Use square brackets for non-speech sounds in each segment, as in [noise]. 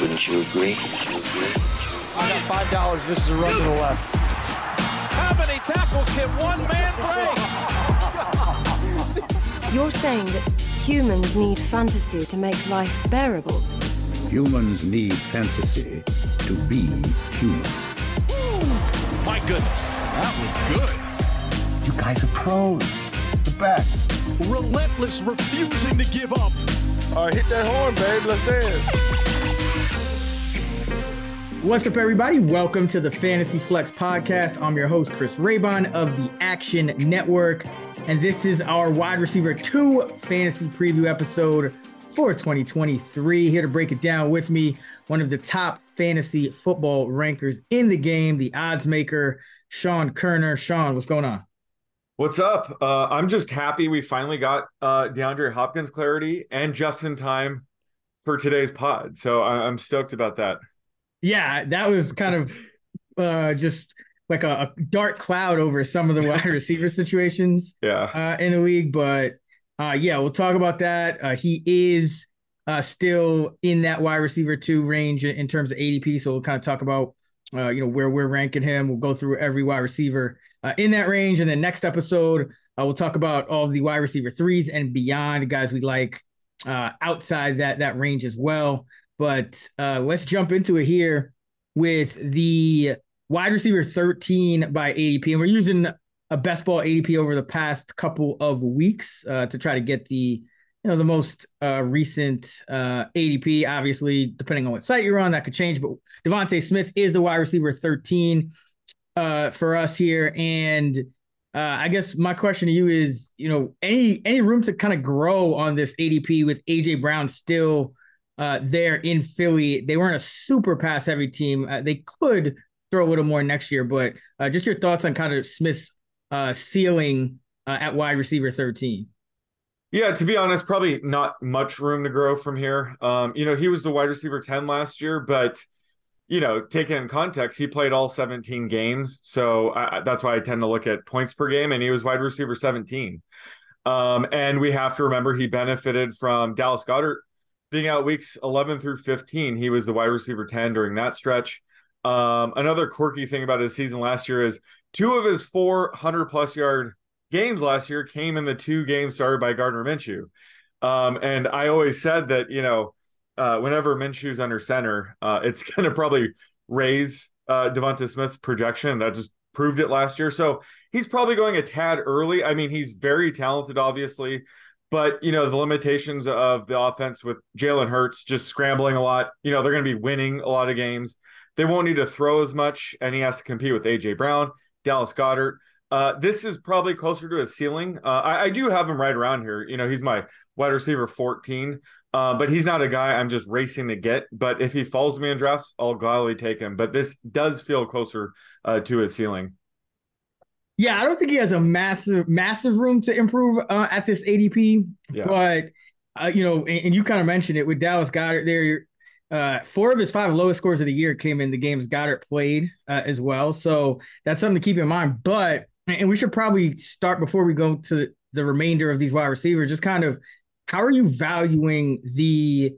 Wouldn't you agree? Wouldn't you agree? I got five dollars. This is a run to the left. How many tackles can one man break? [laughs] You're saying that humans need fantasy to make life bearable. Humans need fantasy to be human. My goodness, that was good. You guys are pros. The best. Relentless, refusing to give up. All right, hit that horn, babe. Let's dance. What's up, everybody? Welcome to the Fantasy Flex podcast. I'm your host, Chris Raybon of the Action Network, and this is our wide receiver two fantasy preview episode for 2023. Here to break it down with me, one of the top fantasy football rankers in the game, the odds maker, Sean Koerner. Sean, what's going on? What's up? Uh, I'm just happy we finally got uh, DeAndre Hopkins clarity and just in time for today's pod. So I- I'm stoked about that. Yeah, that was kind of uh, just like a, a, dark cloud over some of the wide [laughs] receiver situations yeah. uh, in the league. But uh, yeah, we'll talk about that. Uh, he is uh, still in that wide receiver two range in, in terms of ADP. So we'll kind of talk about uh, you know where we're ranking him. We'll go through every wide receiver uh, in that range, and then next episode uh, we'll talk about all the wide receiver threes and beyond guys we like uh, outside that that range as well. But uh, let's jump into it here with the wide receiver 13 by ADP. And we're using a best ball ADP over the past couple of weeks uh, to try to get the you know the most uh, recent uh, ADP. Obviously, depending on what site you're on, that could change. But DeVonta Smith is the wide receiver 13 uh, for us here, and uh, I guess my question to you is, you know, any any room to kind of grow on this ADP with AJ Brown still uh, there in Philly. They weren't a super pass heavy team. Uh, they could throw a little more next year, but uh, just your thoughts on kind of Smith's uh, ceiling uh, at wide receiver 13. Yeah, to be honest, probably not much room to grow from here. Um, you know, he was the wide receiver 10 last year, but you know, taken in context, he played all 17 games. So I, that's why I tend to look at points per game, and he was wide receiver 17. Um, and we have to remember he benefited from Dallas Goedert being out weeks 11 through 15, he was the wide receiver 10 during that stretch. Um, another quirky thing about his season last year is two of his 400 plus yard games last year came in the two games started by Gardner Minshew. Um, and I always said that, you know, uh, whenever Minshew's under center, uh, it's [laughs] going to probably raise uh, DeVonta Smith's projection. That just proved it last year. So he's probably going a tad early. I mean, he's very talented, obviously. But you know the limitations of the offense with Jalen Hurts just scrambling a lot. You know they're going to be winning a lot of games. They won't need to throw as much, and he has to compete with AJ Brown, Dallas Goedert. Uh, this is probably closer to his ceiling. Uh, I, I, do have him right around here. You know, he's my wide receiver 14, uh, but he's not a guy I'm just racing to get. But if he falls to me in drafts, I'll gladly take him. But this does feel closer uh, to his ceiling. Yeah, I don't think he has a massive, massive room to improve uh, at this ADP. Yeah. But uh, you know, and, and you kind of mentioned it with Dallas Goedert there. Uh, four of his five lowest scores of the year came in the games Goedert played uh, as well. So that's something to keep in mind. But and we should probably start before we go to the remainder of these wide receivers. Just kind of how are you valuing the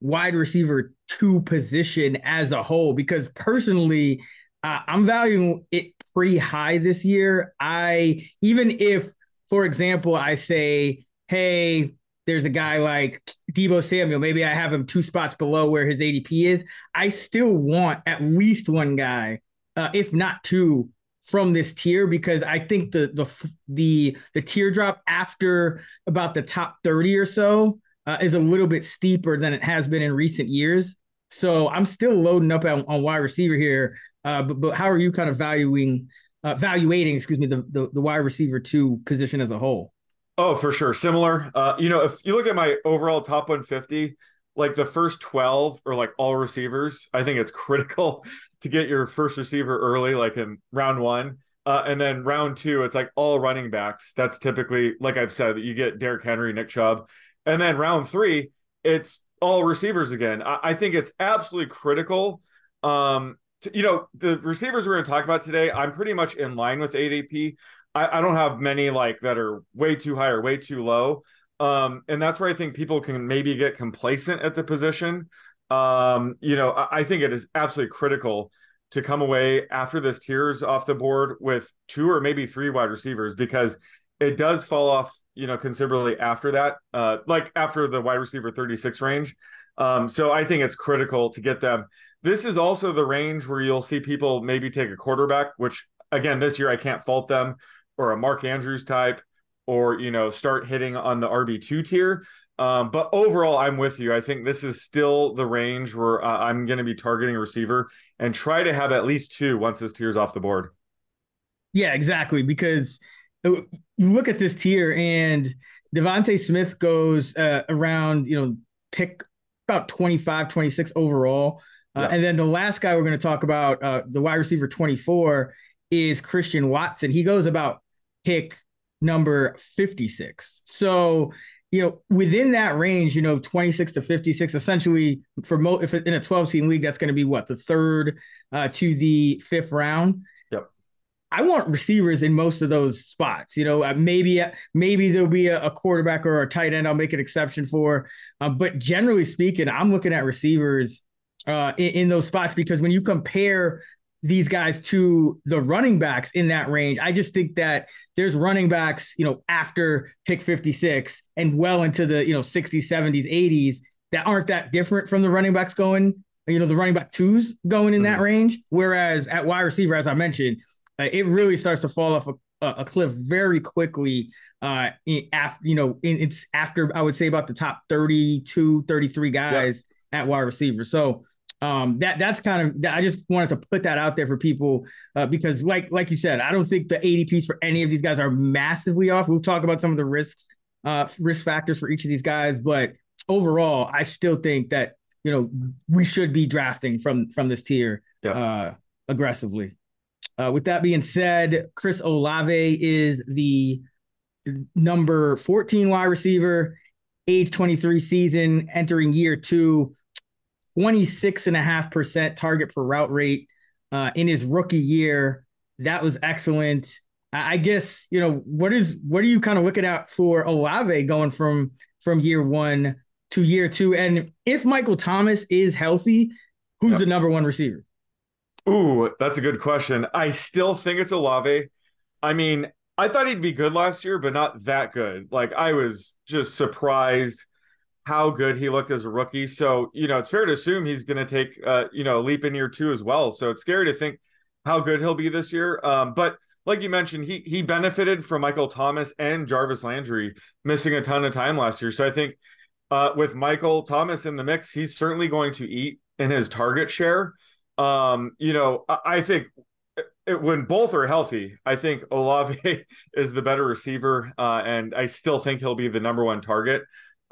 wide receiver two position as a whole? Because personally, uh, I'm valuing it pretty high this year. I even if, for example, I say, hey, there's a guy like Deebo Samuel, maybe I have him two spots below where his ADP is. I still want at least one guy, uh, if not two, from this tier because I think the the the the teardrop after about the top 30 or so uh, is a little bit steeper than it has been in recent years. So I'm still loading up on, on wide receiver here. Uh, but but how are you kind of valuing uh, valuating, excuse me, the, the the wide receiver two position as a whole? Oh, for sure. Similar. Uh, you know, if you look at my overall top 150, like the first 12 or like all receivers, I think it's [laughs] critical to get your first receiver early, like in round one. Uh, and then round two, it's like all running backs. That's typically, like I've said, that you get Derrick Henry, Nick Chubb. And then round three, it's all receivers again. I, I think it's absolutely critical. Um, you know, the receivers we're going to talk about today, I'm pretty much in line with ADP. I, I don't have many like that are way too high or way too low. Um, and that's where I think people can maybe get complacent at the position. Um, you know, I, I think it is absolutely critical to come away after this tiers off the board with two or maybe three wide receivers because it does fall off, you know, considerably after that, uh, like after the wide receiver 36 range. Um, so I think it's critical to get them. This is also the range where you'll see people maybe take a quarterback, which again, this year I can't fault them, or a Mark Andrews type, or, you know, start hitting on the RB2 tier. Um, but overall, I'm with you. I think this is still the range where uh, I'm going to be targeting receiver and try to have at least two once this tier's off the board. Yeah, exactly. Because you look at this tier and DeVonta Smith goes uh, around, you know, pick about 25, 26 overall. Uh, yeah. And then the last guy we're going to talk about, uh, the wide receiver 24, is Christian Watson. He goes about pick number 56. So, you know, within that range, you know, 26 to 56, essentially for mo if in a 12 team league, that's going to be what the third uh, to the fifth round. Yep. I want receivers in most of those spots. You know, uh, maybe maybe there'll be a, a, quarterback or a tight end. I'll make an exception for, um, but generally speaking, I'm looking at receivers uh, in, in, those spots because when you compare these guys to the running backs in that range, I just think that there's running backs, you know, after pick 56 and well into the you know 60s, 70s, 80s that aren't that different from the running backs going. You know, the running back twos going in mm-hmm. that range. Whereas at wide receiver, as I mentioned, uh, it really starts to fall off a, a cliff very quickly. Uh, in, after you know, in, it's after I would say about the top 32, 33 guys at wide receiver. So um, that that's kind of that, I just wanted to put that out there for people uh, because like like you said, I don't think the ADPs for any of these guys are massively off. We'll talk about some of the risks, uh, risk factors for each of these guys, but overall, I still think that you know we should be drafting from from this tier uh, aggressively. Uh, with that being said, Chris Olave is the number 14 wide receiver, age 23 season, entering year two, 26.5% target per route rate uh, in his rookie year. That was excellent. I guess, you know, what is what are you kind of looking at for Olave going from from year one to year two? And if Michael Thomas is healthy, who's yep. the number one receiver? Ooh, that's a good question. I still think it's Olave. I mean, I thought he'd be good last year, but not that good. Like I was just surprised how good he looked as a rookie. So, you know, it's fair to assume he's going to take uh, you know, a leap in year 2 as well. So, it's scary to think how good he'll be this year. Um, but like you mentioned, he he benefited from Michael Thomas and Jarvis Landry missing a ton of time last year. So, I think uh, with Michael Thomas in the mix, he's certainly going to eat in his target share. Um, you know, I, I think it, when both are healthy, I think Olave [laughs] is the better receiver, uh, and I still think he'll be the number one target.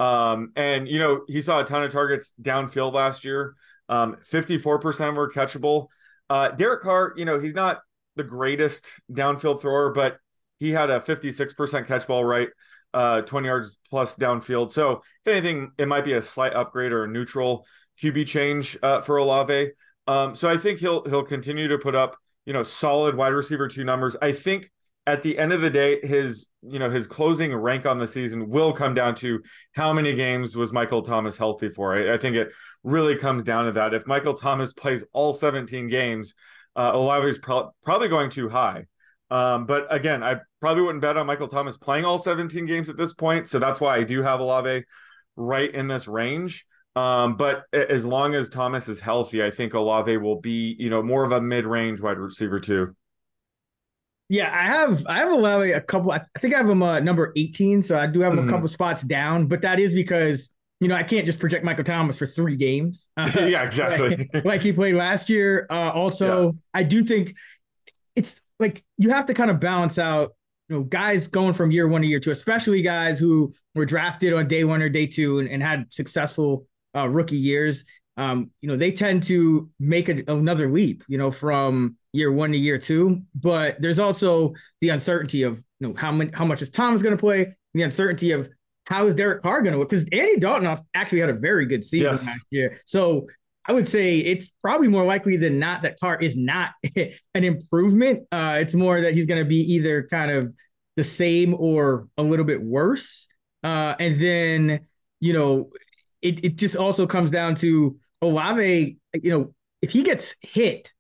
Um, and you know, he saw a ton of targets downfield last year. Um, 54% were catchable. Uh, Derek Carr, you know, he's not the greatest downfield thrower, but he had a 56% catch ball right, uh, 20 yards plus downfield. So if anything, it might be a slight upgrade or a neutral QB change uh, for Olave. Um, so I think he'll he'll continue to put up you know solid wide receiver two numbers. I think at the end of the day, his you know his closing rank on the season will come down to how many games was Michael Thomas healthy for. I, I think it really comes down to that. If Michael Thomas plays all 17 games, uh, Olave is pro- probably going too high. Um, but again, I probably wouldn't bet on Michael Thomas playing all 17 games at this point. So that's why I do have Olave right in this range. Um, but as long as Thomas is healthy, I think Olave will be, you know, more of a mid-range wide receiver too. Yeah, I have I have Olave a couple. I think I have him uh, number 18, so I do have him mm-hmm. a couple spots down. But that is because you know I can't just project Michael Thomas for three games. [laughs] Uh, yeah, exactly. like, [laughs] like, he played last year. Uh, also, yeah. I do think it's like you have to kind of balance out you know, guys going from year one to year two, especially guys who were drafted on day one or day two and, and had successful uh, rookie years. Um, you know, they tend to make a, another leap, you know, from year one to year two. But there's also the uncertainty of, you know, how many, how much is Thomas going to play? The uncertainty of how is Derek Carr going to look? Because Andy Dalton actually had a very good season yes. last year. So I would say it's probably more likely than not that Carr is not [laughs] an improvement. Uh, it's more that he's going to be either kind of the same or a little bit worse. Uh, and then, you know, it, it just also comes down to Olave, you know, if he gets hit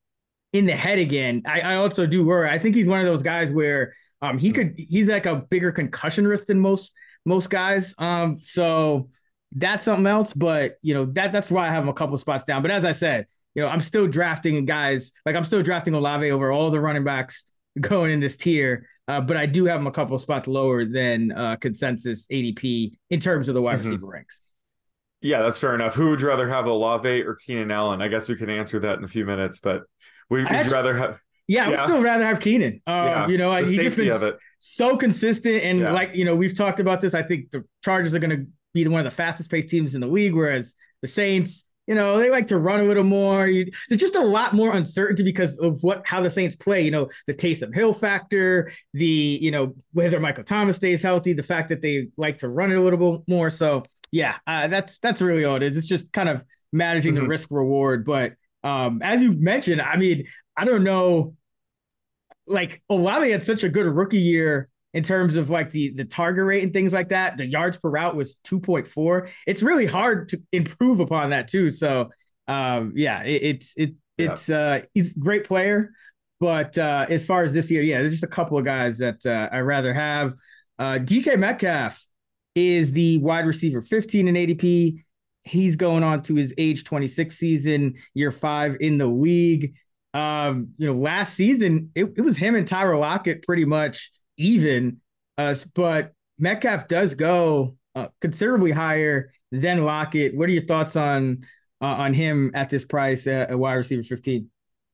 in the head again, I, I also do worry. I think he's one of those guys where um, he could he's like a bigger concussion risk than most most guys. Um, so that's something else. But you know that that's why I have him a couple spots down. But as I said, you know I'm still drafting guys like I'm still drafting Olave over all the running backs [laughs] going in this tier. Uh, but I do have him a couple spots lower than uh, consensus ADP in terms of the wide mm-hmm. receiver ranks. Yeah, that's fair enough. Who would rather have, Olave or Keenan Allen? I guess we can answer that in a few minutes, but we, would rather have? Yeah, I would still rather have Keenan. Uh, yeah, you know, he's just been so consistent, and yeah. like you know, we've talked about this. I think the Chargers are going to be one of the fastest paced teams in the league, whereas the Saints, you know, they like to run a little more. You, there's just a lot more uncertainty because of what how the Saints play. You know, the Taysom Hill factor, the you know whether Michael Thomas stays healthy, the fact that they like to run it a little bit more. So yeah, uh, that's that's really all it is. It's just kind of managing mm-hmm. the risk reward. But um, as you mentioned, I mean, I don't know. Like Olave had such a good rookie year in terms of like the the target rate and things like that. The yards per route was 2.4. It's really hard to improve upon that too. So um, yeah, it, it's it it's yeah. uh he's a great player. But uh, as far as this year, yeah, there's just a couple of guys that uh, I rather have. Uh, DK Metcalf is the wide receiver 15 in ADP. He's going on to his age 26 season, year five in the league. Um, you know, last season it, it was him and Tyler Lockett pretty much even. Uh, but Metcalf does go uh, considerably higher than Lockett. What are your thoughts on uh, on him at this price at wide receiver 15?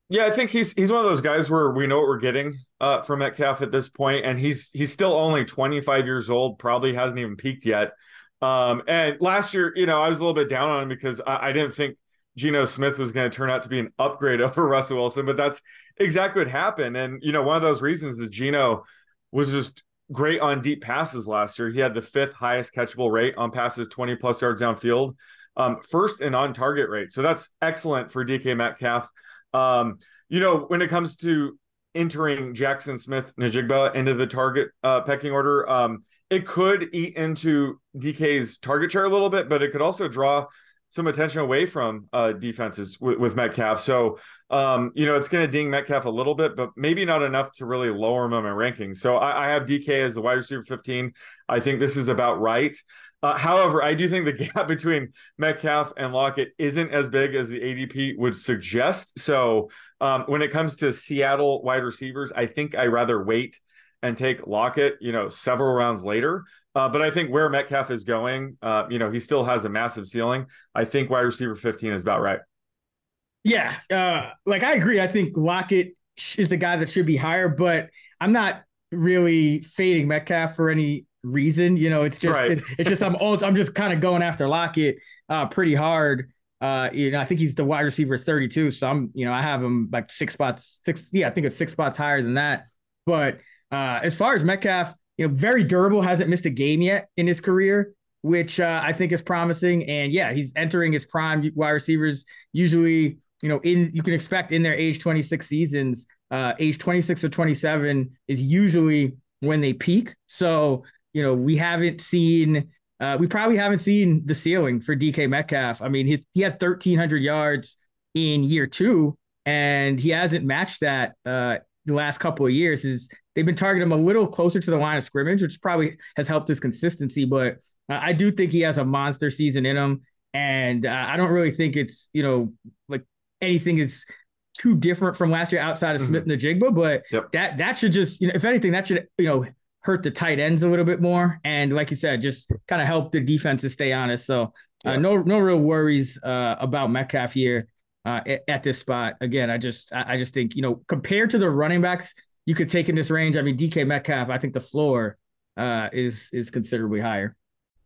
Yeah, I think he's he's one of those guys where we know what we're getting uh, from Metcalf at this point, and he's he's still only 25 years old, probably hasn't even peaked yet. Um, and last year, you know, I was a little bit down on him because I, I didn't think Geno Smith was going to turn out to be an upgrade [laughs] over Russell Wilson, but that's exactly what happened. And you know, one of those reasons is Geno was just great on deep passes last year. He had the fifth highest catchable rate on passes 20 plus yards downfield, um, first and on target rate. So that's excellent for DK Metcalf. Um, you know, when it comes to entering Jackson Smith-Njigba into the target uh, pecking order, um, it could eat into DK's target share a little bit, but it could also draw some attention away from uh, defenses with, with Metcalf. So, um, you know, it's going to ding Metcalf a little bit, but maybe not enough to really lower him on my ranking. So I, I have DK as the wide receiver 15. I think this is about right. Uh, however, I do think the [laughs] gap between Metcalf and Lockett isn't as big as the ADP would suggest. So um, when it comes to Seattle wide receivers, I think I rather wait and take Lockett, you know, several rounds later. Uh, but I think where Metcalf is going, uh, you know, he still has a massive ceiling. I think wide receiver 15 is about right. Yeah. Uh, like I agree. I think Lockett is the guy that should be higher, but I'm not really fading Metcalf for any reason. You know, it's just right. it, it's just I'm old, I'm just kind of going after Lockett uh pretty hard. Uh, you know, I think he's the wide receiver 32. So I'm, you know, I have him like six spots, six, yeah, I think it's six spots higher than that. But uh as far as Metcalf, you know, very durable, hasn't missed a game yet in his career, which uh, I think is promising. And yeah, he's entering his prime wide receivers usually, you know, in you can expect in their age 26 seasons, uh, age 26 to 27 is usually when they peak. So you know, we haven't seen, uh, we probably haven't seen the ceiling for DK Metcalf. I mean, he he had 1,300 yards in year two and he hasn't matched that uh, the last couple of years. Is they've been targeting him a little closer to the line of scrimmage, which probably has helped his consistency. But uh, I do think he has a monster season in him, and uh, I don't really think it's you know like anything is too different from last year outside of mm-hmm. Smith and Njigba. But yep. that that should just you know if anything that should you know hurt the tight ends a little bit more, and like you said, just kind of help the defenses stay honest. So uh, no no real worries uh, about Metcalf here uh, at, at, this spot. Again, I just I, I just think you know compared to the running backs you could take in this range. I mean, DK Metcalf, I think the floor uh, is is considerably higher.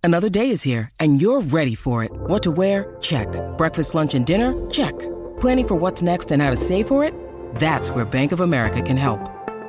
Another day is here, and you're ready for it. What to wear? Check. Breakfast, lunch, and dinner? Check. Planning for what's next and how to save for it? That's where Bank of America can help.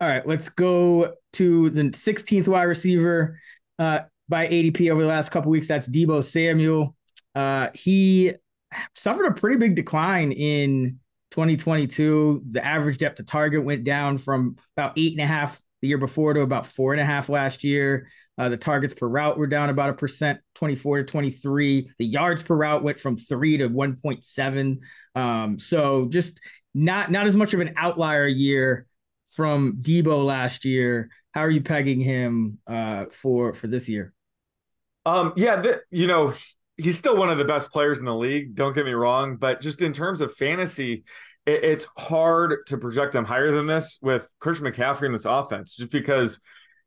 All right, let's go to the 16th wide receiver uh, by ADP over the last couple weeks. That's Deebo Samuel. Uh, he suffered a pretty big decline in 2022. The average depth to target went down from about eight and a half the year before to about four and a half last year. Uh, the targets per route were down about a percent, 24 to 23. The yards per route went from three to 1.7. Um, so just not not as much of an outlier year from Deebo last year. How are you pegging him uh, for for this year? Um, yeah, you know, he's still one of the best players in the league. Don't get me wrong, but just in terms of fantasy, it, it's hard to project him higher than this with Christian McCaffrey in this offense, just because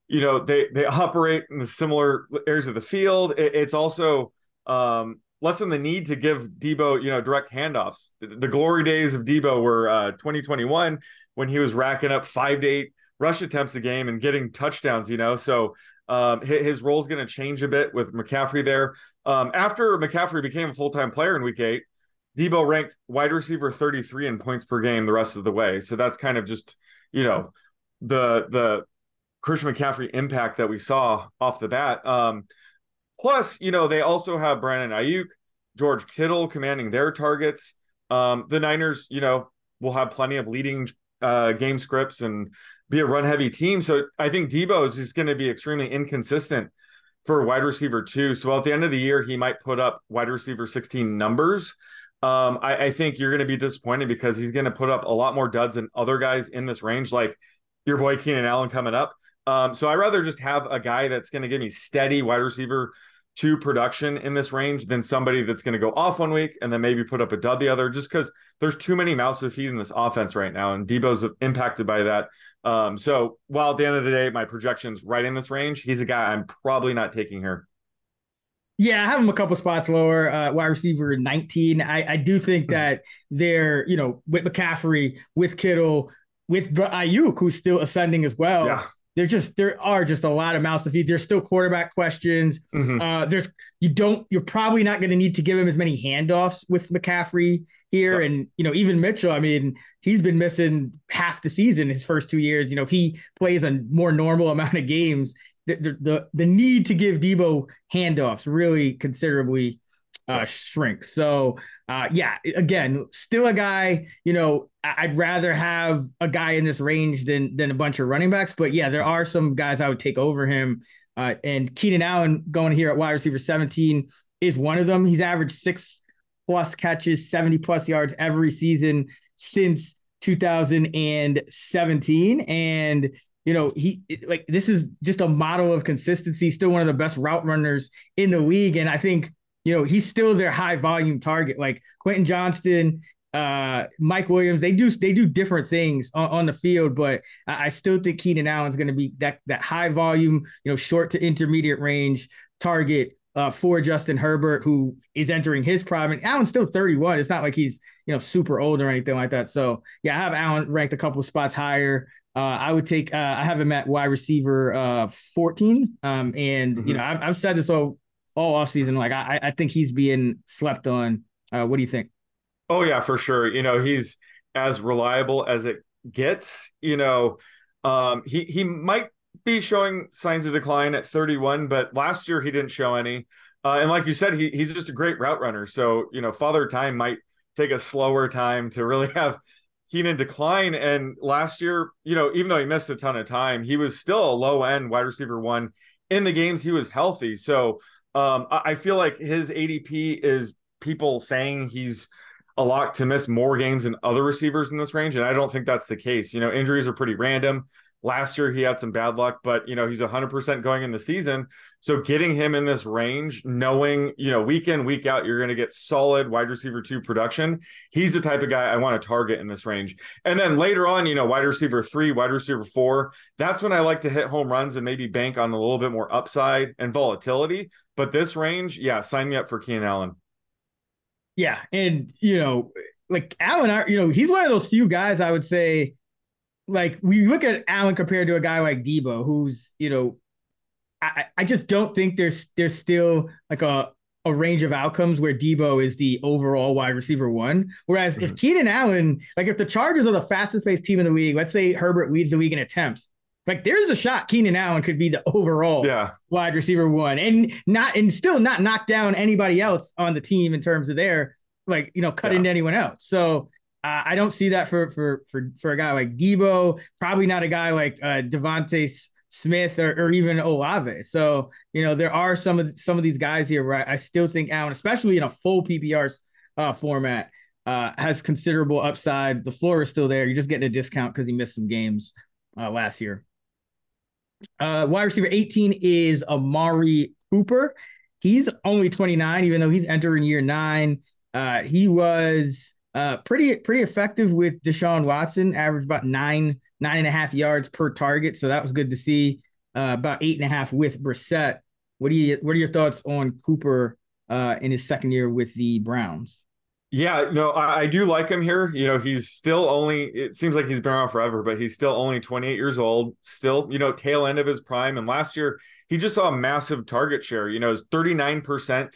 you know they they operate in the similar areas of the field. It, it's also um, lessen the need to give Deebo, you know, direct handoffs. The, the glory days of Deebo were uh, 2021 when he was racking up five to eight rush attempts a game and getting touchdowns, you know. So um, his, his role is going to change a bit with McCaffrey there. Um, after McCaffrey became a full time player in week eight, Deebo ranked wide receiver 33 in points per game the rest of the way. So that's kind of just, you know, the the Christian McCaffrey impact that we saw off the bat. Um, Plus, you know, they also have Brandon Aiyuk, George Kittle commanding their targets. Um, the Niners, you know, will have plenty of leading uh, game scripts and be a run heavy team. So I think Deebo is just going to be extremely inconsistent for wide receiver two. So at the end of the year, he might put up wide receiver 16 numbers. Um, I, I think you're going to be disappointed because he's going to put up a lot more duds than other guys in this range, like your boy Keenan Allen coming up. Um, so I rather just have a guy that's going to give me steady wide receiver to production in this range than somebody that's going to go off one week and then maybe put up a dud the other, just because there's too many mouths to feed in this offense right now, and Deebo's impacted by that. Um, so while at the end of the day, my projection's right in this range, he's a guy I'm probably not taking here. Yeah, I have him a couple spots lower, uh, wide receiver 19. I, I do think hmm. that they're, you know, with McCaffrey, with Kittle, with Aiyuk, who's still ascending as well. Yeah there just there are just a lot of mouths to feed. There's still quarterback questions. Mm-hmm. Uh, there's you don't you're probably not going to need to give him as many handoffs with McCaffrey here, and you know even Mitchell. I mean, he's been missing half the season his first two years. You know, if he plays a more normal amount of games, the the the need to give Deebo handoffs really considerably uh, shrink. So uh, yeah, again, still a guy. You know, I'd rather have a guy in this range than than a bunch of running backs. But yeah, there are some guys I would take over him. Uh, and Keenan Allen going here at wide receiver 17 is one of them. He's averaged six plus catches, 70 plus yards every season since 2017. And you know, he like this is just a model of consistency. Still one of the best route runners in the league, and I think you know, he's still their high volume target. Like Quentin Johnston, uh, Mike Williams, they do they do different things on, on the field, but I, I, still think Keenan Allen's going to be that that high volume, you know, short to intermediate range target uh, for Justin Herbert, who is entering his prime. And Allen's still 31. It's not like he's you know super old or anything like that. So yeah, I have Allen ranked a couple spots higher. Uh, I would take. Uh, I have him at wide receiver uh, 14. Um, and mm-hmm. you know, I've, I've, said this all all off season. Like I, I think he's being slept on. Uh, what do you think? Oh yeah, for sure. You know, he's as reliable as it gets. You know, um, he he might be showing signs of decline at 31, but last year he didn't show any. Uh, and like you said, he he's just a great route runner. So you know, Father Time might take a slower time to really [laughs] have Keenan decline. And last year, you know, even though he missed a ton of time, he was still a low end wide receiver one in the games he was healthy. So um, I, feel like his ADP is people saying he's a lot to miss more games than other receivers in this range. And I don't think that's the case. You know, injuries are pretty random. Last year he had some bad luck, but you know, he's 100% going in the season. So getting him in this range, knowing, you know, week in, week out, you're going to get solid wide receiver two production. He's the type of guy I want to target in this range. And then later on, you know, wide receiver three, wide receiver four, that's when I like to hit home runs and maybe bank on a little bit more upside and volatility. But this range, yeah, sign me up for Keenan Allen. Yeah, and you know, like Allen, you know, he's one of those few guys I would say, like we look at Allen compared to a guy like Deebo, who's you know, I, I just don't think there's there's still like a a range of outcomes where Deebo is the overall wide receiver one. Whereas mm-hmm. if Keenan Allen, like if the Chargers are the fastest paced team in the league, let's say Herbert leads the league in attempts, like there's a shot Keenan Allen could be the overall yeah. wide receiver one and not and still not knock down anybody else on the team in terms of their like you know cut yeah. into anyone else. So uh, I don't see that for for for for a guy like Deebo, probably not a guy like uh, DeVonta Smith or, or even Olave. So you know there are some of some of these guys here where I, I still think Allen, especially in a full PPR uh, format, uh, has considerable upside. The floor is still there. You're just getting a discount because he missed some games uh, last year. Uh, wide receiver 18 is Amari Cooper. He's only 29, even though he's entering year nine. Uh, he was uh, pretty pretty effective with Deshaun Watson, averaged about nine nine and a half yards per target, so that was good to see. Uh, about eight and a half with Brissett. What do you what are your thoughts on Cooper uh, in his second year with the Browns? Yeah, no, I, I, do like him here. You know, he's still only, it seems like he's been around forever, but he's still only 28 years old, still, you know, tail end of his prime. And last year, he just saw a massive target share. You know, his 39%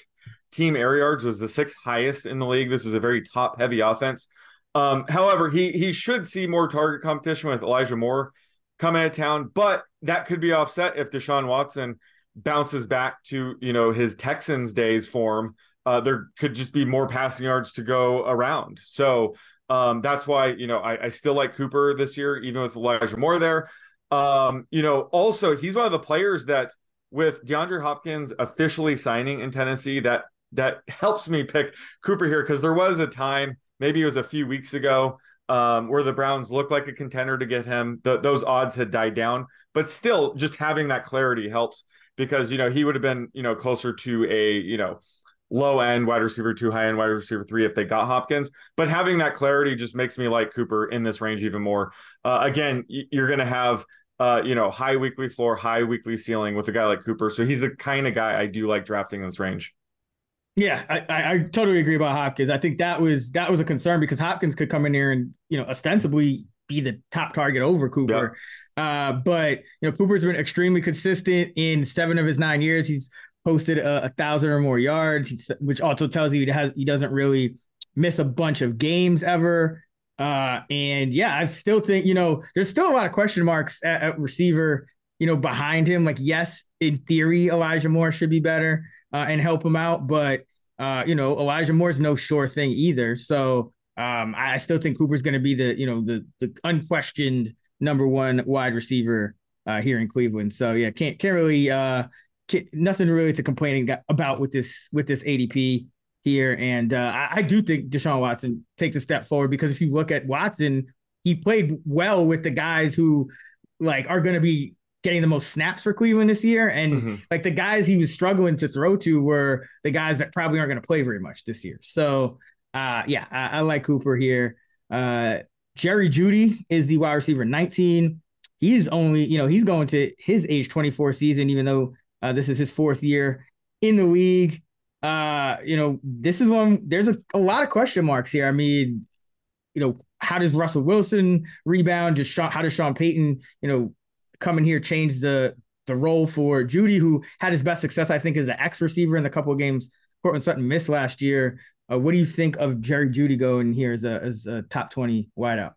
team air yards was the sixth highest in the league. This is a very top heavy offense. Um, however, he he should see more target competition with Elijah Moore coming to town, but that could be offset if Deshaun Watson bounces back to you know his Texans days form uh, there could just be more passing yards to go around. So um, that's why you know I, I, still like Cooper this year, even with Elijah Moore there. Um, you know, also he's one of the players that with DeAndre Hopkins officially signing in Tennessee, that that helps me pick Cooper here because there was a time, maybe it was a few weeks ago, um, where the Browns looked like a contender to get him. The, those odds had died down, but still, just having that clarity helps because you know he would have been you know closer to a you know low end wide receiver two, high end wide receiver three if they got Hopkins. But having that clarity just makes me like Cooper in this range even more. Uh, again, you're going to have. Uh, you know, high weekly floor, high weekly ceiling with a guy like Cooper. So he's the kind of guy I do like drafting in this range. Yeah, I, I, I, totally agree about Hopkins. I think that was that was a concern because Hopkins could come in here and you know ostensibly be the top target over Cooper. Yep. Uh, but you know Cooper's been extremely consistent in seven of his nine years. He's posted a, a thousand or more yards, which also tells you he has he doesn't really miss a bunch of games ever. Uh, and yeah, I still think you know there's still a lot of question marks at, at receiver. You know, behind him, like yes, in theory, Elijah Moore should be better uh, and help him out, but uh, you know, Elijah Moore is no sure thing either. So um, I still think Cooper's going to be the you know the the unquestioned number one wide receiver uh, here in Cleveland. So yeah, can't can't really uh, nothing really to complain about with this with this ADP here. And uh, I, I, do think Deshaun Watson takes a step forward because if you look at Watson, he played well with the guys who like are going to be getting the most snaps for Cleveland this year. And mm-hmm. like the guys he was struggling to throw to were the guys that probably aren't going to play very much this year. So uh, yeah, I, I, like Cooper here. Uh, Jerry Jeudy is the wide receiver 19. He's only, you know, he's going to his age 24 season, even though uh, this is his fourth year in the league. Uh, you know, this is one. There's a, a lot of question marks here. I mean, you know, how does Russell Wilson rebound? Just Sean, how does Sean Payton, you know, come in here change the the role for Jeudy, who had his best success, I think, as an X receiver in the couple of games Courtland Sutton missed last year. Uh, what do you think of Jerry Jeudy going here as a as a top twenty wideout?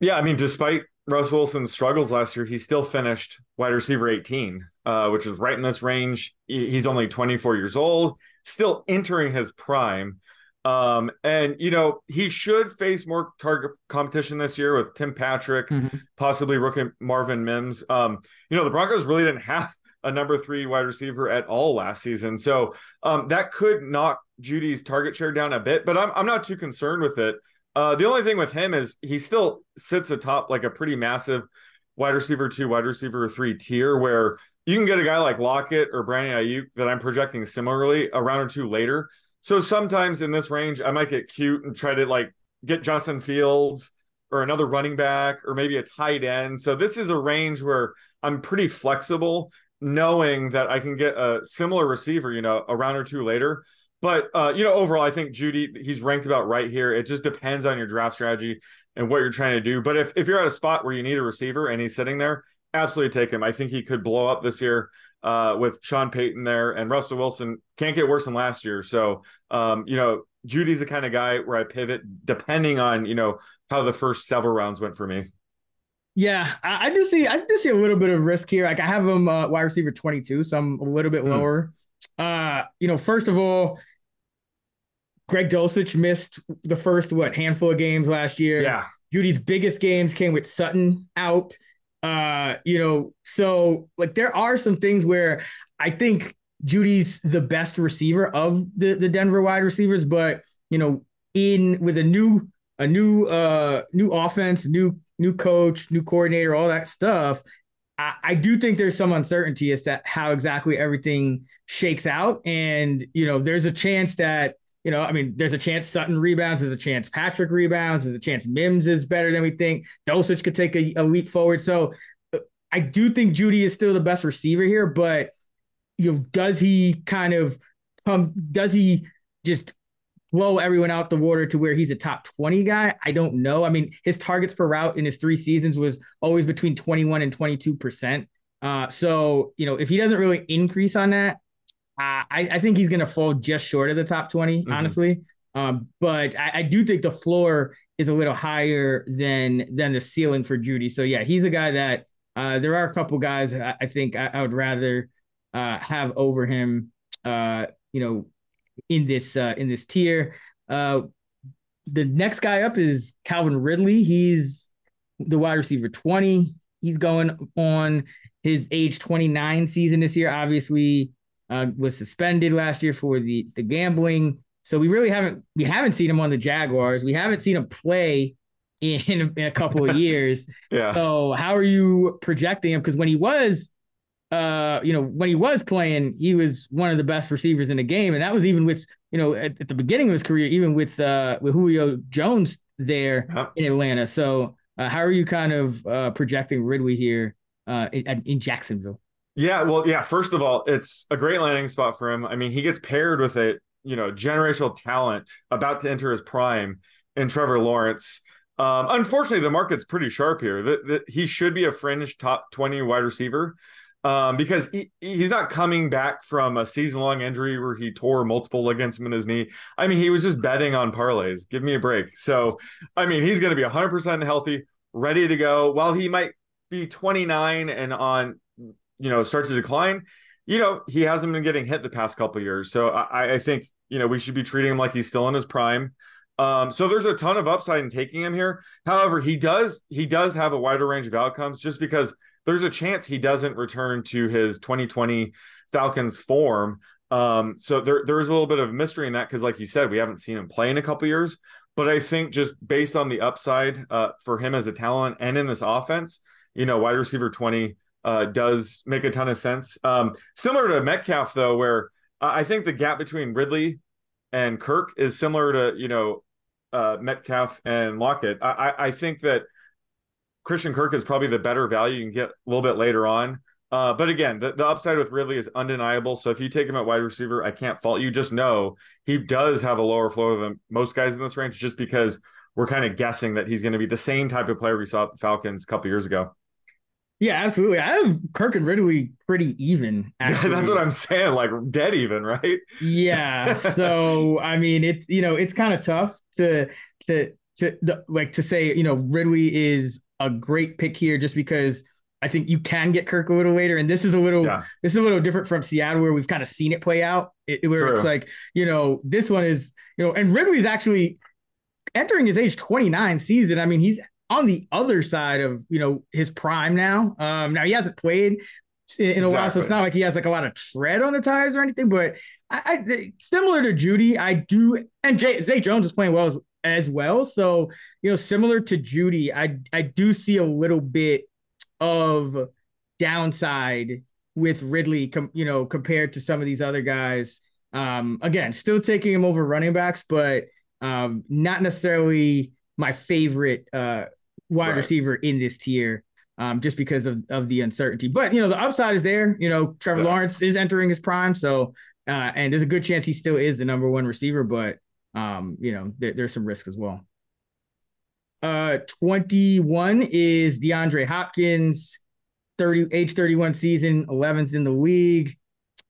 Yeah, I mean, despite Russ Wilson's struggles last year, he still finished wide receiver 18, uh, which is right in this range. He's only 24 years old, still entering his prime. Um, and you know, he should face more target competition this year with Tim Patrick, mm-hmm. possibly rookie Marvin Mims. Um, you know, the Broncos really didn't have a number three wide receiver at all last season. So um, that could knock Jeudy's target share down a bit, but I'm I'm not too concerned with it. Uh, the only thing with him is he still sits atop like a pretty massive wide receiver two, wide receiver three tier where you can get a guy like Lockett or Brandon Aiyuk that I'm projecting similarly a round or two later. So sometimes in this range, I might get cute and try to like get Justin Fields or another running back or maybe a tight end. So this is a range where I'm pretty flexible, knowing that I can get a similar receiver, you know, a round or two later. But uh, you know, overall, I think Jeudy he's ranked about right here. It just depends on your draft strategy and what you're trying to do. But if if you're at a spot where you need a receiver and he's sitting there, absolutely take him. I think he could blow up this year uh, with Sean Payton there and Russell Wilson can't get worse than last year. So um, you know, Jeudy's the kind of guy where I pivot depending on you know how the first several rounds went for me. Yeah, I, I do see I do see a little bit of risk here. Like I have him uh, wide receiver 22, so I'm a little bit mm. lower. Uh, you know, first of all, Greg Dulcich missed the first what handful of games last year. Yeah. Jeudy's biggest games came with Sutton out. Uh, you know, so like there are some things where I think Jeudy's the best receiver of the the Denver wide receivers, but you know, in with a new a new uh new offense, new new coach, new coordinator, all that stuff, I, I do think there's some uncertainty as to how exactly everything shakes out. And, you know, there's a chance that, you know, I mean, there's a chance Sutton rebounds, there's a chance Patrick rebounds, there's a chance Mims is better than we think. Dulcich could take a, a leap forward. So uh, I do think Jeudy is still the best receiver here, but you know, does he kind of come, does he just blow everyone out the water to where he's a top 20 guy? I don't know. I mean, his targets per route in his three seasons was always between 21 and 22%. Uh, so, you know, if he doesn't really increase on that, I, I, think he's going to fall just short of the top 20, mm-hmm. honestly. Um, but I, I, do think the floor is a little higher than than the ceiling for Jeudy. So, yeah, he's a guy that uh, there are a couple guys I, I think I, would rather uh, have over him, uh, you know, in this uh, in this tier. Uh, the next guy up is Calvin Ridley. He's the wide receiver 20. He's going on his age 29 season this year. Obviously, uh, was suspended last year for the the gambling. So we really haven't we haven't seen him on the Jaguars. We haven't seen him play in, [laughs] in a couple of years. [laughs] yeah. So how are you projecting him? Because when he was uh, you know, when he was playing, he was one of the best receivers in the game, and that was even with, you know, at, at the beginning of his career, even with uh with Julio Jones there yep. in Atlanta. So, uh, how are you kind of uh, projecting Ridley here uh, in, in Jacksonville? Yeah, well, yeah. First of all, it's a great landing spot for him. I mean, he gets paired with a you know generational talent about to enter his prime in Trevor Lawrence. Um, unfortunately, the market's pretty sharp here. That, he should be a fringe top twenty wide receiver um, because he, he's not coming back from a season long injury where he tore multiple ligaments in his knee. I mean, he was just betting on parlays. Give me a break. So, I mean, he's going to be 100% healthy, ready to go. While he might be 29 and on, you know, start to decline, you know, he hasn't been getting hit the past couple years. So, I, I think, you know, we should be treating him like he's still in his prime. Um, so there's a ton of upside in taking him here. However, he does he does have a wider range of outcomes just because there's a chance he doesn't return to his 2020 Falcons form. Um, so there there is a little bit of mystery in that because, like you said, we haven't seen him play in a couple years. But I think just based on the upside uh, for him as a talent and in this offense, you know, wide receiver 20 uh, does make a ton of sense. Um, similar to Metcalf, though, where I think the gap between Ridley and Kirk is similar to you know uh, Metcalf and Lockett. I, I think that Christian Kirk is probably the better value you can get a little bit later on. Uh, but again, the, the upside with Ridley is undeniable. So if you take him at wide receiver, I can't fault you. Just know he does have a lower floor than most guys in this range, just because we're kind of guessing that he's going to be the same type of player we saw at the Falcons a couple years ago. Yeah, absolutely. I have Kirk and Ridley pretty even. Actually. [laughs] That's what I'm saying, like dead even, right? Yeah. So [laughs] I mean, it's you know, it's kind of tough to to to the, like to say you know Ridley is a great pick here just because I think you can get Kirk a little later, and this is a little yeah. this is a little different from Seattle where we've kind of seen it play out. It, where True. it's like you know this one is you know, and Ridley's actually entering his age 29 season. I mean, he's on the other side of you know his prime now. Um, now he hasn't played in, in a while, so it's not like he has like a lot of tread on the tires or anything. But I, I similar to Jeudy, I do, and Jay, Zay Jones is playing well as, as well. So you know, similar to Jeudy, I I do see a little bit of downside with Ridley, com, you know, compared to some of these other guys. Um, again, still taking him over running backs, but um, not necessarily my favorite uh, wide right. receiver in this tier. Um, just because of, of the uncertainty. But you know, the upside is there. You know, Trevor so, Lawrence is entering his prime, so uh, and there's a good chance he still is the number one receiver, but um, you know, there, there's some risk as well. Uh, 21 is DeAndre Hopkins, 30 age 31 season, 11th in the league.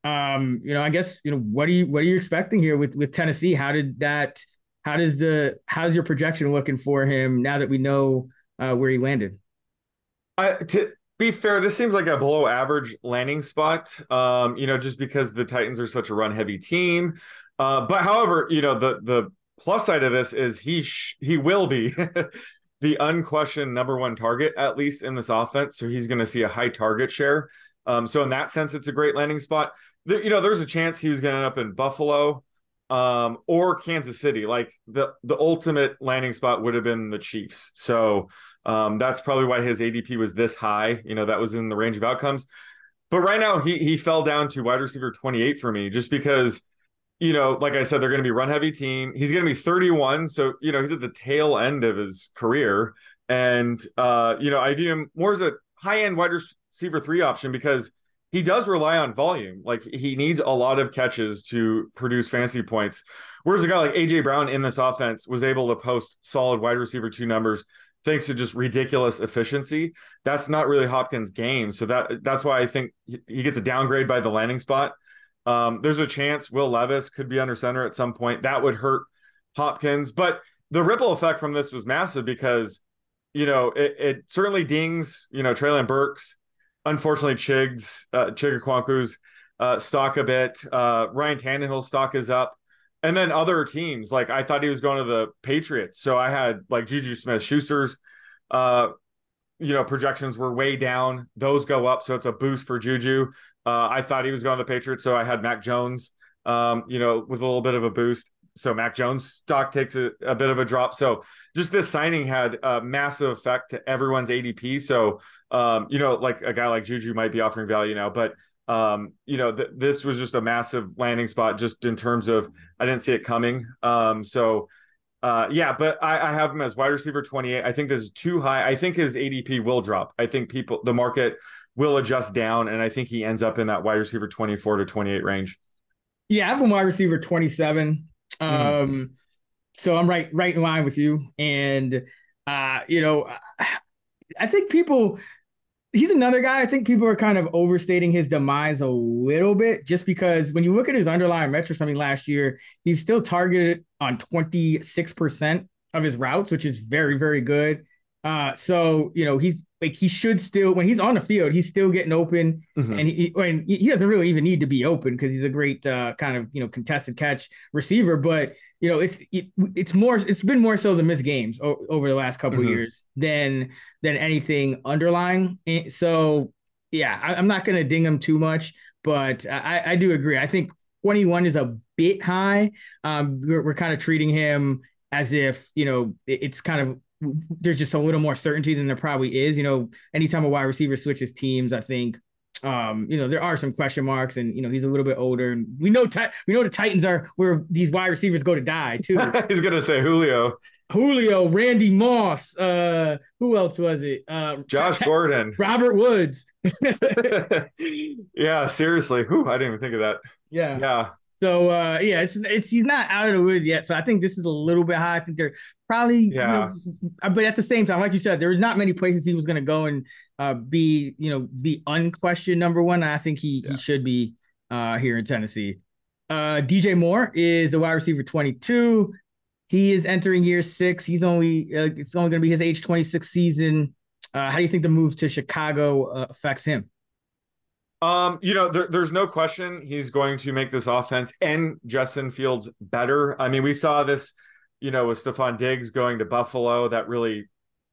Um, you know, I guess you know what are you what are you expecting here with with Tennessee? How did that? How does the how's your projection looking for him now that we know uh, where he landed? I, to be fair, this seems like a below average landing spot. Um, you know, just because the Titans are such a run heavy team. Uh, but however, you know the the plus side of this is he sh- he will be [laughs] the unquestioned number one target at least in this offense. So he's going to see a high target share. Um, so in that sense, it's a great landing spot. You know, there's a chance he was going to end up in Buffalo um, or Kansas City. Like the the ultimate landing spot would have been the Chiefs. So um, that's probably why his ADP was this high. You know, that was in the range of outcomes. But right now, he he fell down to wide receiver 28 for me, just because you know, like I said, they're going to be run heavy team. He's going to be 31, so you know he's at the tail end of his career, and uh, you know I view him more as a high end wide receiver three option because he does rely on volume. Like he needs a lot of catches to produce fantasy points. Whereas a guy like AJ Brown in this offense was able to post solid wide receiver two numbers thanks to just ridiculous efficiency. That's not really Hopkins' game. So that that's why I think he gets a downgrade by the landing spot. Um, there's a chance Will Levis could be under center at some point. That would hurt Hopkins, but the ripple effect from this was massive because you know it, it certainly dings you know Treylon Burks. Unfortunately, Chigs uh, Chig Okonkwo's uh, stock a bit. Uh, Ryan Tannehill's stock is up. And then other teams, like I thought he was going to the Patriots. So I had like Juju Smith Schuster's uh you know projections were way down. Those go up, so it's a boost for Juju. Uh, I thought he was going to the Patriots, so I had Mac Jones, um, you know, with a little bit of a boost. So Mac Jones stock takes a, a bit of a drop. So just this signing had a massive effect to everyone's ADP. So um, you know, like a guy like Juju might be offering value now, but um, you know, th- this was just a massive landing spot just in terms of I didn't see it coming. Um, so uh, yeah, but I, I, have him as wide receiver 28. I think this is too high. I think his ADP will drop. I think people, the market will adjust down, and I think he ends up in that wide receiver 24 to 28 range. Yeah, I have him wide receiver 27. Mm-hmm. Um, so I'm right, right in line with you. And uh, you know, I think people he's another guy. I think people are kind of overstating his demise a little bit just because when you look at his underlying metrics, I mean, last year, he's still targeted on 26% of his routes, which is very, very good. Uh, so, you know, he's like, he should still, when he's on the field, he's still getting open mm-hmm. and he, and he doesn't really even need to be open because he's a great uh, kind of, you know, contested catch receiver. But, you know, it's, it, it's more, it's been more so the missed games o- over the last couple mm-hmm. years than, than anything underlying. So, yeah, I, am not going to ding him too much, but I, I do agree. I think 21 is a bit high. Um, we're, we're kind of treating him as if, you know, it's kind of, there's just a little more certainty than there probably is. You know, anytime a wide receiver switches teams, I think um, you know, there are some question marks, and you know, he's a little bit older, and we know we know the Titans are where these wide receivers go to die too. [laughs] he's gonna say Julio, Julio, Randy Moss, uh, who else was it? Uh, Josh Gordon, Robert Woods. [laughs] [laughs] yeah, seriously, who I didn't even think of that. Yeah, yeah. So uh, yeah, it's it's he's not out of the woods yet. So I think this is a little bit high. I think they're probably yeah. You know, uh, but at the same time, like you said, there's not many places he was going to go and uh, be you know the unquestioned number one. I think he yeah. he should be uh, here in Tennessee. Uh, DJ Moore is a wide receiver 22. He is entering year six. He's only uh, it's only going to be his age 26 season. Uh, how do you think the move to Chicago uh, affects him? Um, you know, there, there's no question he's going to make this offense and Justin Fields better. I mean, we saw this, you know, with Stefon Diggs going to Buffalo, that really,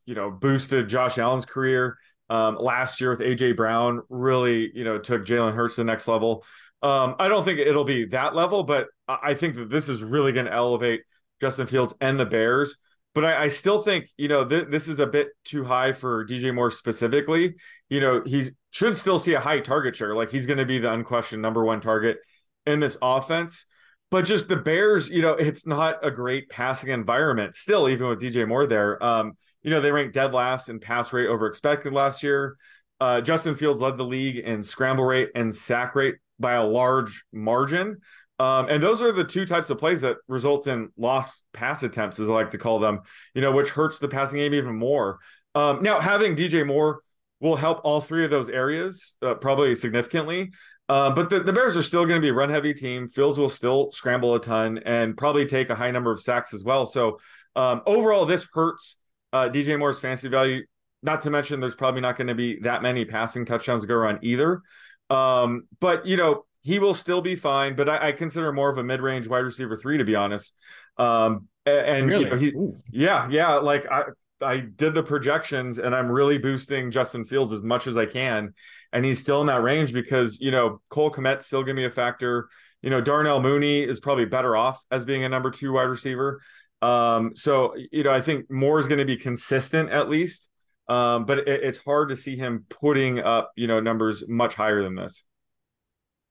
you know, boosted Josh Allen's career. Um, last year with AJ Brown, really, you know, took Jalen Hurts to the next level. Um, I don't think it'll be that level, but I think that this is really going to elevate Justin Fields and the Bears. But I, I still think, you know, th- this is a bit too high for DJ Moore specifically. You know, he should still see a high target share. Like he's going to be the unquestioned number one target in this offense. But just the Bears, you know, it's not a great passing environment still, even with DJ Moore there. Um, you know, they ranked dead last in pass rate over expected last year. Uh, Justin Fields led the league in scramble rate and sack rate by a large margin. Um, and those are the two types of plays that result in lost pass attempts, as I like to call them, you know, which hurts the passing game even more. Um, now, having DJ Moore will help all three of those areas uh, probably significantly. Uh, but the, the Bears are still going to be a run heavy team. Fields will still scramble a ton and probably take a high number of sacks as well. So um, overall, this hurts uh, DJ Moore's fantasy value. Not to mention, there's probably not going to be that many passing touchdowns to go around either. Um, but you know, he will still be fine, but I, I consider more of a mid-range wide receiver three, to be honest. Um, and, really? you know, he, yeah, yeah, like I, I did the projections, and I'm really boosting Justin Fields as much as I can, and he's still in that range because you know Cole Kmet's still gonna be a factor. You know, Darnell Mooney is probably better off as being a number two wide receiver. Um, so you know, I think Moore is going to be consistent at least. Um, but it, it's hard to see him putting up, you know, numbers much higher than this.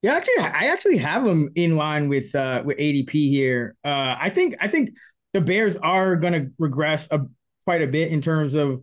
Yeah, actually, I actually have him in line with uh, with ADP here. Uh, I think I think the Bears are going to regress a, quite a bit in terms of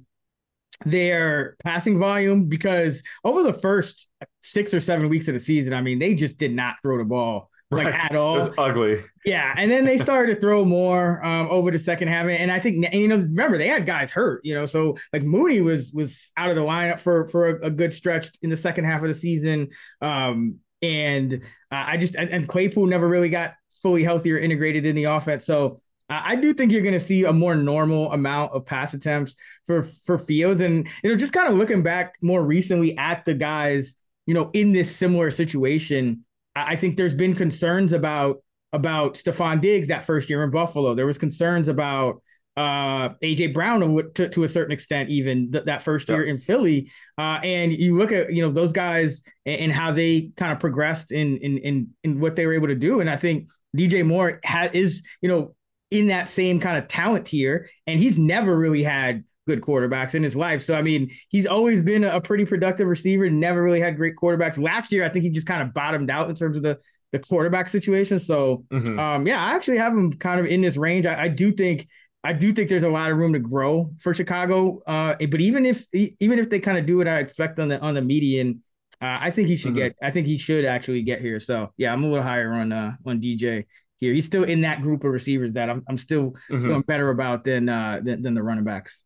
their passing volume because over the first six or seven weeks of the season, I mean, they just did not throw the ball like right. at all. It was ugly. Yeah, and then they started to [laughs] throw more um, over the second half, and I think and, you know remember they had guys hurt, you know, so like Mooney was was out of the lineup for for a, a good stretch in the second half of the season. Um, and uh, I just and, and, Claypool never really got fully healthy or integrated in the offense. So I do think you're going to see a more normal amount of pass attempts for for Fields, and you know, just kind of looking back more recently at the guys, you know, in this similar situation, I, think there's been concerns about about Stefon Diggs that first year in Buffalo. There was concerns about uh, AJ Brown to, to a certain extent, even th- that first year in Philly. Uh, and you look at you know those guys and, and how they kind of progressed in, in in in what they were able to do. And I think DJ Moore ha- is you know in that same kind of talent tier, and he's never really had good quarterbacks in his life. So I mean, he's always been a pretty productive receiver. Never really had great quarterbacks. Last year, I think he just kind of bottomed out in terms of the the quarterback situation. So mm-hmm. um, yeah, I actually have him kind of in this range. I, I do think I do think there's a lot of room to grow for Chicago. Uh, but even if even if they kind of do what I expect on the on the median, uh, I think he should mm-hmm. get. I think he should actually get here. So yeah, I'm a little higher on uh, on DJ here. He's still in that group of receivers that I'm I'm still mm-hmm. feeling better about than uh than, than the running backs.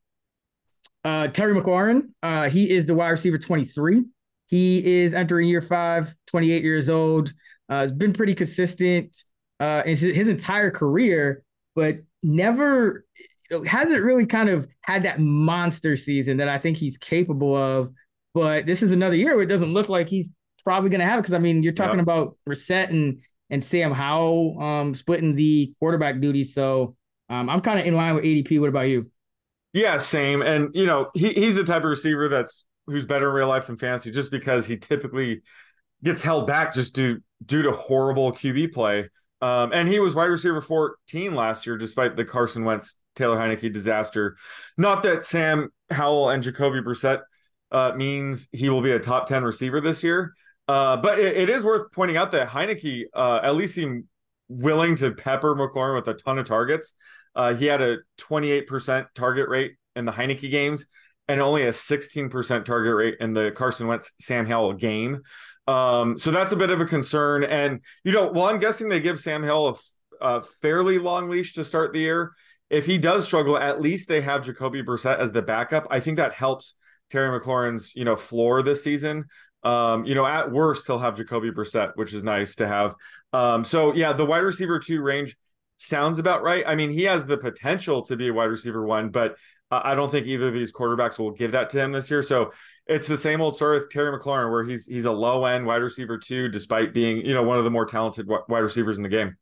Uh, Terry McLaurin, uh, he is the wide receiver 23. He is entering year five, 28 years old. Uh, has been pretty consistent uh, in his, his entire career, but never hasn't really kind of had that monster season that I think he's capable of. But this is another year where it doesn't look like he's probably going to have it because I mean you're talking yep. about Brissett and and Sam Howell um, splitting the quarterback duties. So um, I'm kind of in line with ADP. What about you? Yeah, same. And you know he, he's the type of receiver that's who's better in real life than fantasy just because he typically gets held back just due due to horrible QB play. Um, and he was wide receiver 14 last year, despite the Carson Wentz, Taylor Heinicke disaster. Not that Sam Howell and Jacoby Brissett uh, means he will be a top 10 receiver this year. Uh, but it, it is worth pointing out that Heinicke uh, at least seemed willing to pepper McLaurin with a ton of targets. Uh, he had a 28% target rate in the Heinicke games and only a 16% target rate in the Carson Wentz Sam Howell game. Um, so that's a bit of a concern. And, you know, well, I'm guessing they give Sam Howell a, a fairly long leash to start the year. If he does struggle, at least they have Jacoby Brissett as the backup. I think that helps Terry McLaurin's, you know, floor this season. Um, you know, at worst, he'll have Jacoby Brissett, which is nice to have. Um, so yeah, the wide receiver two range sounds about right. I mean, he has the potential to be a wide receiver one, but uh, I don't think either of these quarterbacks will give that to him this year. So it's the same old story with Terry McLaurin, where he's he's a low end wide receiver two, despite being you know one of the more talented wide receivers in the game.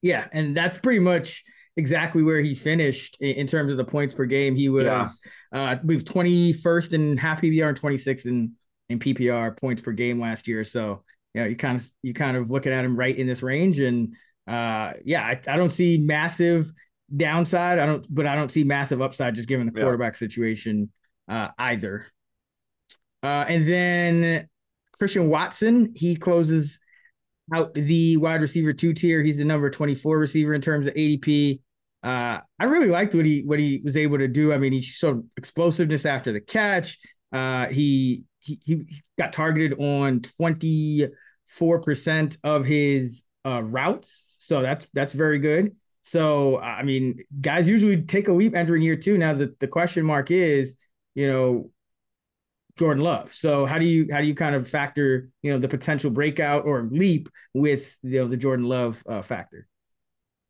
Yeah, and that's pretty much exactly where he finished in terms of the points per game. He was yeah. uh we've 21st in half PPR and 26th in in PPR points per game last year. So yeah, you kind of you kind of looking at him right in this range. And uh yeah, I, I don't see massive downside. I don't but I don't see massive upside just given the quarterback yeah. situation uh either. Uh and then Christian Watson, he closes out the wide receiver two tier. He's the number 24 receiver in terms of ADP. Uh, I really liked what he what he was able to do. I mean, he showed explosiveness after the catch. Uh, he, he he got targeted on 24 percent of his uh, routes, so that's that's very good. So I mean, guys usually take a leap entering year two. Now the the question mark is, you know, Jordan Love. So how do you how do you kind of factor you know the potential breakout or leap with you know the Jordan Love uh, factor?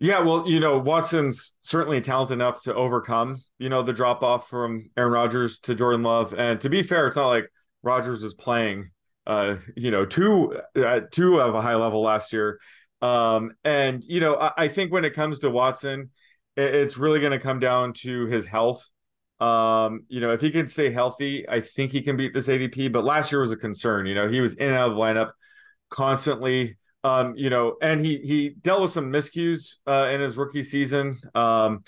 Yeah, well, you know, Watson's certainly talented enough to overcome, you know, the drop off from Aaron Rodgers to Jordan Love. And to be fair, it's not like Rodgers is playing, uh, you know, two uh, two of a high level last year. Um, and you know, I, I think when it comes to Watson, it, it's really going to come down to his health. Um, you know, if he can stay healthy, I think he can beat this ADP. But last year was a concern. You know, he was in and out of the lineup constantly. Um, you know, and he he dealt with some miscues uh, in his rookie season. Um,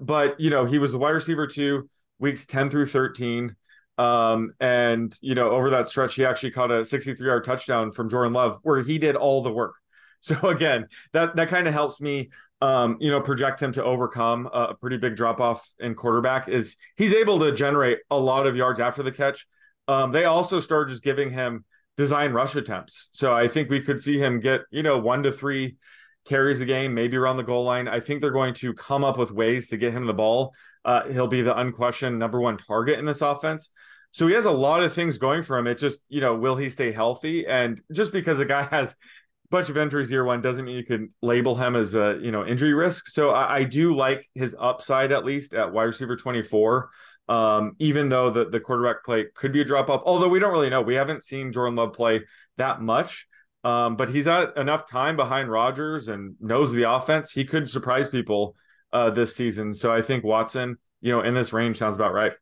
but you know, he was the wide receiver two weeks 10 through 13. Um, and you know, over that stretch, he actually caught a 63 yard touchdown from Jordan Love, where he did all the work. [laughs] So again, that that kind of helps me um, you know, project him to overcome a, pretty big drop off in quarterback is he's able to generate a lot of yards after the catch. Um, they also started just giving him design rush attempts. So I think we could see him get, you know, one to three carries a game, maybe around the goal line. I think they're going to come up with ways to get him the ball. Uh, he'll be the unquestioned number one target in this offense. So he has a lot of things going for him. It just, you know, will he stay healthy? And just because a guy [laughs] has a bunch of injuries year one doesn't mean you can label him as a, you know, injury risk. So I, I do like his upside at least at wide receiver 24 um, even though the, the quarterback play could be a drop off, although we don't really know. We haven't seen Jordan Love play that much. Um, but he's had enough time behind Rodgers and knows the offense. He could surprise people uh, this season. So I think Watson, you know, in this range sounds about right.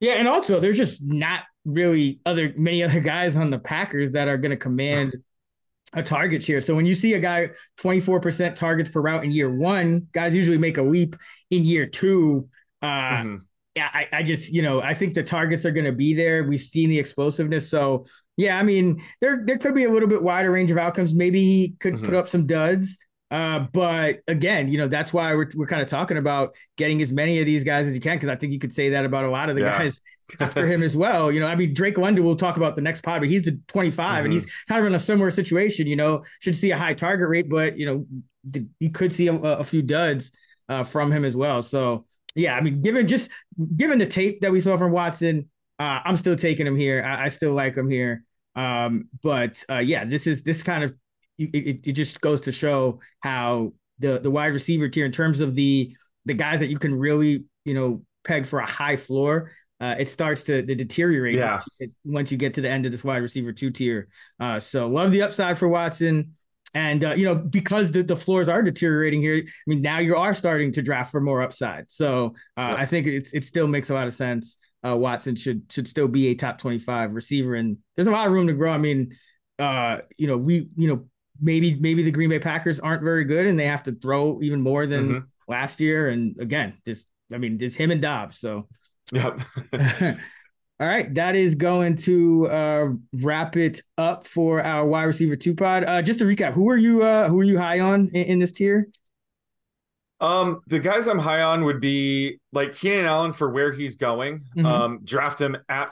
Yeah, and also there's just not really other many other guys on the Packers that are going to command [laughs] a target share. So when you see a guy 24% targets per route in year one, guys usually make a leap in year two. Uh, mm-hmm. I, I just, you know, I think the targets are going to be there. We've seen the explosiveness. So, yeah, I mean, there there could be a little bit wider range of outcomes. Maybe he could mm-hmm. put up some duds. Uh, but again, you know, that's why we're, we're kind of talking about getting as many of these guys as you can, because I think you could say that about a lot of the yeah. guys [laughs] after him as well. You know, I mean, Drake London, we'll talk about the next pod, but he's the 25 mm-hmm. and he's kind of in a similar situation, you know, should see a high target rate, but, you know, you could see a, a few duds uh, from him as well. So, yeah, I mean, given just given the tape that we saw from Watson, uh, I'm still taking him here. I, I still like him here. Um, but uh, yeah, this is this kind of it, it just goes to show how the the wide receiver tier in terms of the the guys that you can really you know peg for a high floor. Uh, it starts to, to deteriorate yeah. once you get to the end of this wide receiver two tier. Uh, so love the upside for Watson. And uh, you know, because the, the floors are deteriorating here, I mean, now you are starting to draft for more upside. So uh, I think it's it still makes a lot of sense. Uh, Watson should should still be a top twenty five receiver, and there's a lot of room to grow. I mean, uh, you know, we you know maybe maybe the Green Bay Packers aren't very good, and they have to throw even more than mm-hmm. last year. And again, just I mean, just him and Doubs. So yep. [laughs] [laughs] All right, that is going to uh, wrap it up for our wide receiver two pod. Uh, just to recap, who are you? Uh, who are you high on in, in this tier? Um, the guys I'm high on would be like Keenan Allen for where he's going. Mhm. Um, draft him at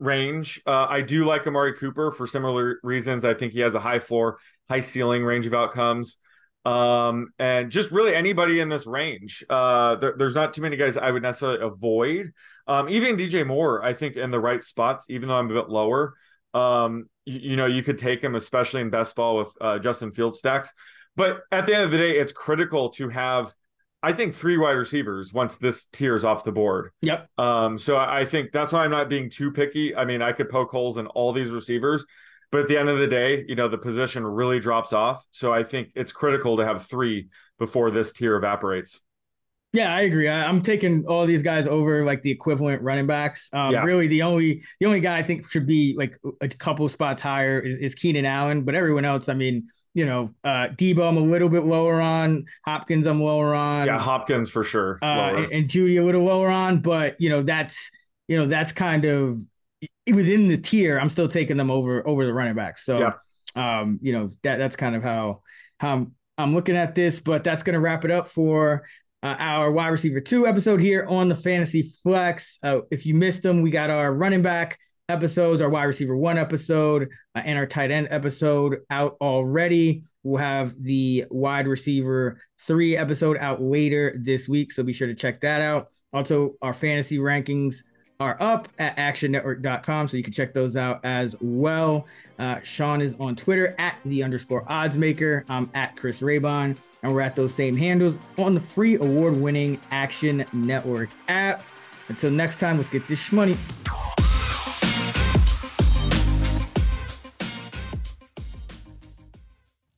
range. Uh, I do like Amari Cooper for similar reasons. I think he has a high floor, high ceiling range of outcomes. Um, and just really anybody in this range. Uh, there, there's not too many guys I would necessarily avoid. Um, even DJ Moore, I think in the right spots, even though I'm a bit lower. Um, you, you know, you could take him, especially in best ball with uh, Justin Field stacks. But at the end of the day, it's critical to have, I think, three wide receivers once this tier is off the board. Yep. Um, so I I think that's why I'm not being too picky. I mean, I could poke holes in all these receivers, but at the end of the day, you know, the position really drops off. So I think it's critical to have three before this tier evaporates. Yeah, I agree. I, I'm taking all these guys over like the equivalent running backs. Um, Yeah. Really, the only the only guy I think should be like a couple spots higher is, is Keenan Allen, but everyone else, I mean, you know, uh, Deebo, I'm a little bit lower on. Hopkins, I'm lower on. Yeah, Hopkins for sure. uh, and, and Jeudy a little lower on, but you know that's you know that's kind of within the tier. I'm still taking them over over the running backs. So, um, you know that that's kind of how how I'm, I'm looking at this. But that's going to wrap it up for uh, our wide receiver two episode here on the Fantasy Flex. Uh, if you missed them, we got our running back episodes, our wide receiver one episode, uh, and our tight end episode out already. We'll have the wide receiver three episode out later this week, so be sure to check that out. Also, our fantasy rankings are up at actionnetwork.com, so you can check those out as well. Uh, Sean is on Twitter at the underscore odds maker. I'm at Chris Raybon, and we're at those same handles on the free award winning Action Network app. Until next time, let's get this shmoney.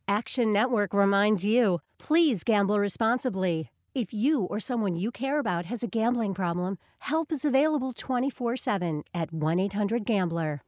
Action Network reminds you please gamble responsibly. If you or someone you care about has a gambling problem, help is available 24 7 at 1 800 Gambler.